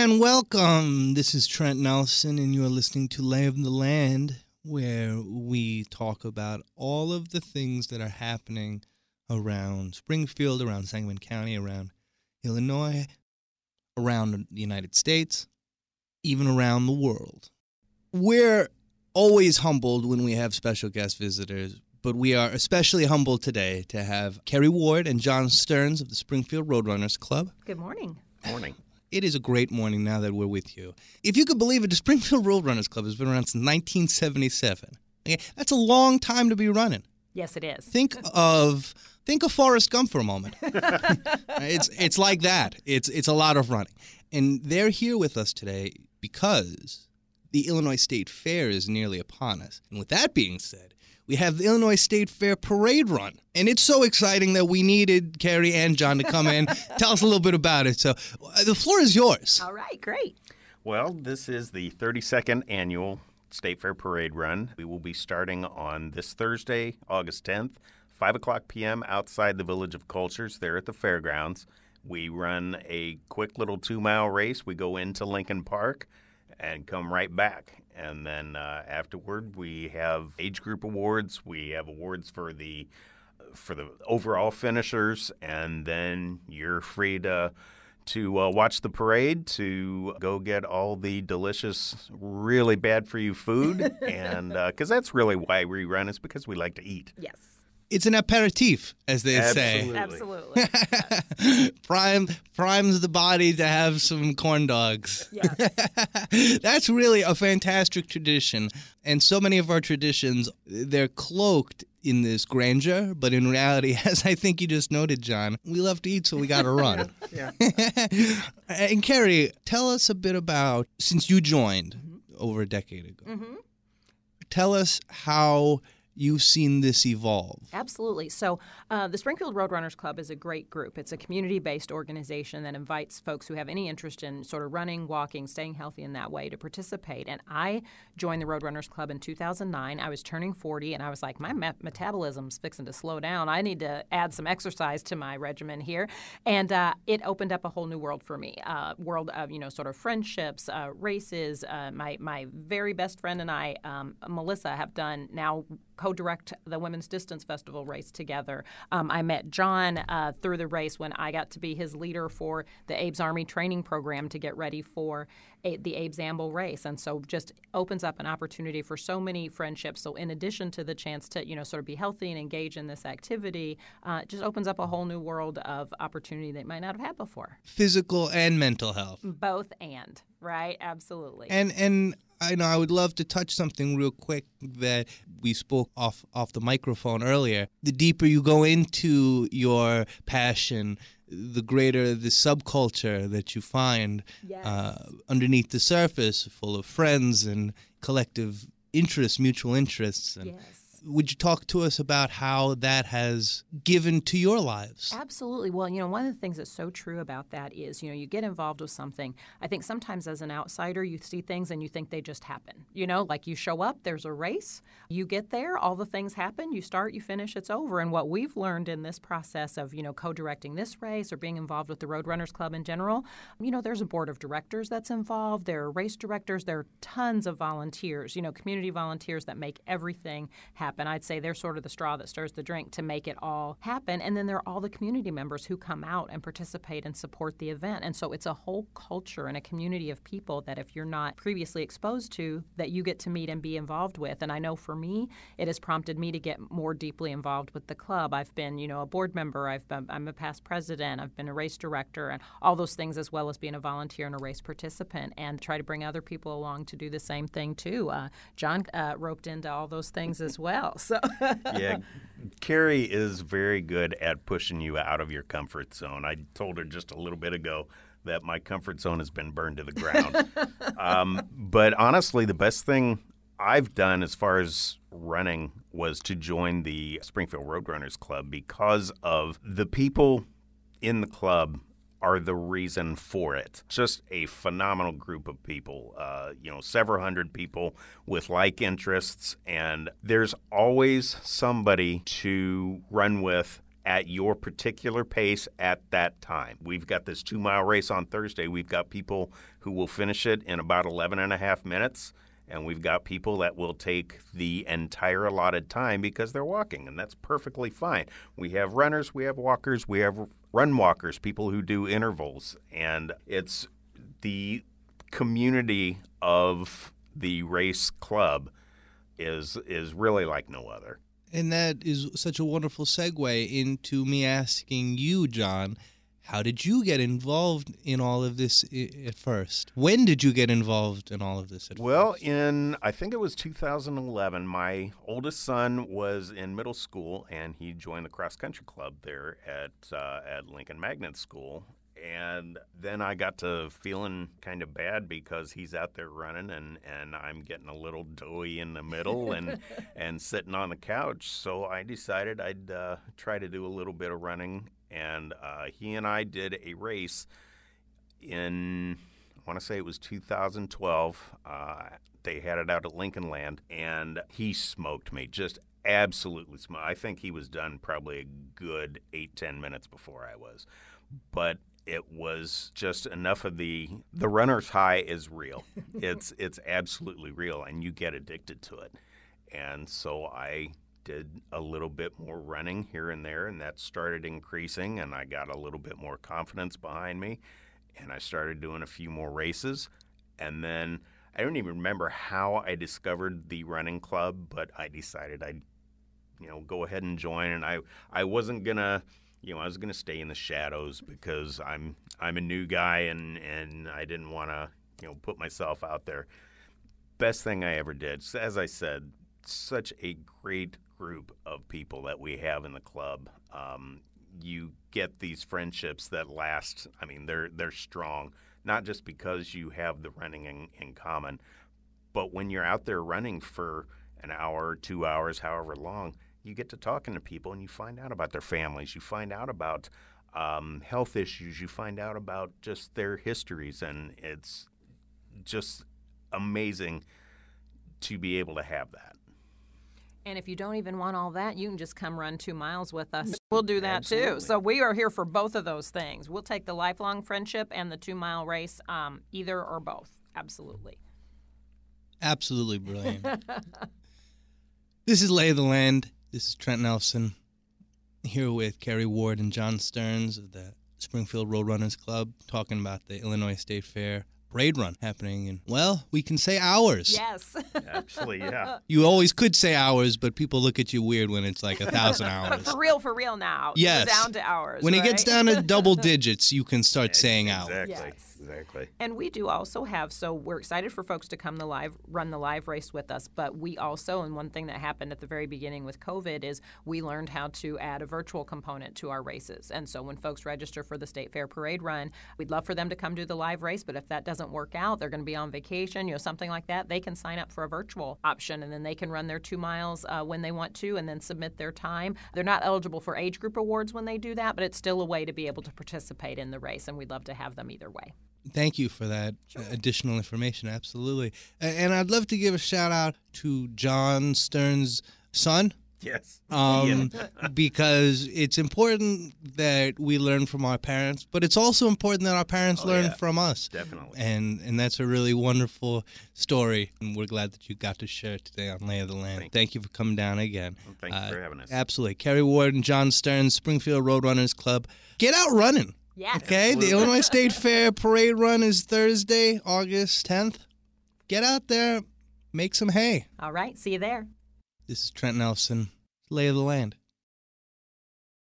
And welcome. This is Trent Nelson, and you are listening to Lay of the Land, where we talk about all of the things that are happening around Springfield, around Sangamon County, around Illinois, around the United States, even around the world. We're always humbled when we have special guest visitors, but we are especially humbled today to have Kerry Ward and John Stearns of the Springfield Roadrunners Club. Good morning. Morning. It is a great morning now that we're with you. If you could believe it, the Springfield Roadrunners Club has been around since 1977. Okay, that's a long time to be running. Yes, it is. Think of think of Forrest Gump for a moment. it's it's like that. It's it's a lot of running, and they're here with us today because the Illinois State Fair is nearly upon us. And with that being said, we have the Illinois State Fair Parade Run. And it's so exciting that we needed Kerry and John to come in, tell us a little bit about it. So uh, the floor is yours. All right, great. Well, this is the 32nd annual State Fair Parade Run. We will be starting on this Thursday, August 10th, 5 o'clock p.m. outside the Village of Cultures there at the fairgrounds. We run a quick little two mile race. We go into Lincoln Park and come right back. And then uh, afterward, we have age group awards. We have awards for the for the overall finishers, and then you're free to to uh, watch the parade, to go get all the delicious, really bad for you food, and because uh, that's really why we run is because we like to eat. Yes. It's an aperitif, as they say. Absolutely. Absolutely. Prime primes the body to have some corn dogs. yes. That's really a fantastic tradition. And so many of our traditions, they're cloaked in this grandeur, but in reality, as I think you just noted, John, we love to eat, so we got to run. Yeah. and Kerry, tell us a bit about since you joined over a decade ago. hmm Tell us how you've seen this evolve. Absolutely. So, uh, the Springfield Roadrunners Club is a great group. It's a community based organization that invites folks who have any interest in sort of running, walking, staying healthy in that way to participate. And I joined the Roadrunners Club in 2009. I was turning 40, and I was like, my me- metabolism's fixing to slow down. I need to add some exercise to my regimen here. And uh, it opened up a whole new world for me uh, world of, you know, sort of friendships, uh, races. Uh, my, my very best friend and I, um, Melissa, have done now co-direct the Women's Distance Festival race together. Um, I met John uh, through the race when I got to be his leader for the Abe's Army training program to get ready for a, the Abe's Amble race, and so just opens up an opportunity for so many friendships. So in addition to the chance to you know sort of be healthy and engage in this activity, uh, it just opens up a whole new world of opportunity they might not have had before. Physical and mental health. Both and right, absolutely. And and I know I would love to touch something real quick that we spoke off off the microphone earlier. The deeper you go into your passion, the greater the subculture that you find Yes. uh, underneath the surface, full of friends and collective interests, mutual interests. And yes. Would you talk to us about how that has given to your lives? Absolutely. Well, you know, one of the things that's so true about that is, you know, you get involved with something. I think sometimes as an outsider, you see things and you think they just happen. You know, like you show up, there's a race, you get there, all the things happen, you start, you finish, it's over. And what we've learned in this process of, you know, co directing this race or being involved with the Roadrunners Club in general, you know, there's a board of directors that's involved, there are race directors, there are tons of volunteers, you know, community volunteers that make everything happen. I'd say they're sort of the straw that stirs the drink to make it all happen. And then there are all the community members who come out and participate and support the event. And so it's a whole culture and a community of people that if you're not previously exposed to, that you get to meet and be involved with. And I know for me, it has prompted me to get more deeply involved with the club. I've been, you know, a board member, I've been, I'm a past president, I've been a race director, and all those things as well as being a volunteer and a race participant, and try to bring other people along to do the same thing too. Uh, John uh, roped into all those things as well. So yeah, Kerry is very good at pushing you out of your comfort zone. I told her just a little bit ago that my comfort zone has been burned to the ground. um, but honestly, the best thing I've done as far as running was to join the Springfield Roadrunners Club because of the people in the club are the reason for it. Just a phenomenal group of people, uh, you know, several hundred people with like interests, and there's always somebody to run with at your particular pace at that time. We've got this two mile race on Thursday. We've got people who will finish it in about 11 and a half minutes. And we've got people that will take the entire allotted time because they're walking, and that's perfectly fine. We have runners, we have walkers, we have run walkers, people who do intervals, and it's the community of the race club is is really like no other. And that is such a wonderful segue into me asking you, John, how did you get involved in all of this at first? When did you get involved in all of this at well, first? in I think it was 2011, my oldest son was in middle school and he joined the cross country club there at uh, at Lincoln Magnet School and then I got to feeling kind of bad because he's out there running and, and I'm getting a little doughy in the middle and and sitting on the couch. So I decided I'd uh, try to do a little bit of running. And uh, he and I did a race in I want to say it was 2012. Uh, they had it out at Lincoln Land, and he smoked me just absolutely smoked. I think he was done probably a good eight ten minutes before I was but it was just enough of the the runner's high is real. it's it's absolutely real, and you get addicted to it. And so I did a little bit more running here and there, and that started increasing, and I got a little bit more confidence behind me, and I started doing a few more races, and then I don't even remember how I discovered the running club, but I decided I'd you know go ahead and join, and I I wasn't gonna you know, I was to stay in the shadows because I'm I'm a new guy and and I didn't want to you know put myself out there. Best thing I ever did. As I said, such a great group of people that we have in the club. Um, you get these friendships that last. I mean, they're they're strong, not just because you have the running in, in common, but when you're out there running for an hour, two hours, however long you get to talking to people and you find out about their families. You find out about um, health issues. You find out about just their histories, and it's just amazing to be able to have that. And if you don't even want all that, you can just come run two miles with us. We'll do that Absolutely. too. So we are here for both of those things. We'll take the lifelong friendship and the two mile race, um, either or both. Absolutely. Absolutely brilliant. this is Lay of the Land. This is Trent Nelson here with Kerry Ward and John Stearns of the Springfield Roadrunners Club talking about the Illinois State Fair parade run happening in, well, we can say hours. Yes. Actually, yeah. You always could say hours, but people look at you weird when it's like a thousand hours. for real, for real now. Yes. Down to hours. When it gets down to double digits, you can start saying hours. Exactly. Yes. Exactly. And we do also have so we're excited for folks to come the live run the live race with us, but we also and one thing that happened at the very beginning with COVID is we learned how to add a virtual component to our races. And so when folks register for the State Fair parade run, we'd love for them to come do the live race, but if that doesn't work out, they're going to be on vacation, you know, something like that, they can sign up for a virtual option and then they can run their 2 miles uh, when they want to and then submit their time. They're not eligible for age group awards when they do that, but it's still a way to be able to participate in the race and we'd love to have them either way. Thank you for that additional information. Absolutely. And I'd love to give a shout out to John Stearns' son. Yes. Um, because it's important that we learn from our parents, but it's also important that our parents Oh, learn yeah. from us. Definitely. And and that's a really wonderful story, and we're glad that you got to share it today on Lay of the Land. Thank you. you for coming down again. Well, thank you Uh, for having us. Absolutely, Kerry Ward and John Stern, Springfield Roadrunners Club. Get out running. Yes. Okay, the Illinois State Fair parade run is Thursday, August 10th. Get out there, make some hay. All right. See you there. This is Trent Nelson, Lay of the Land.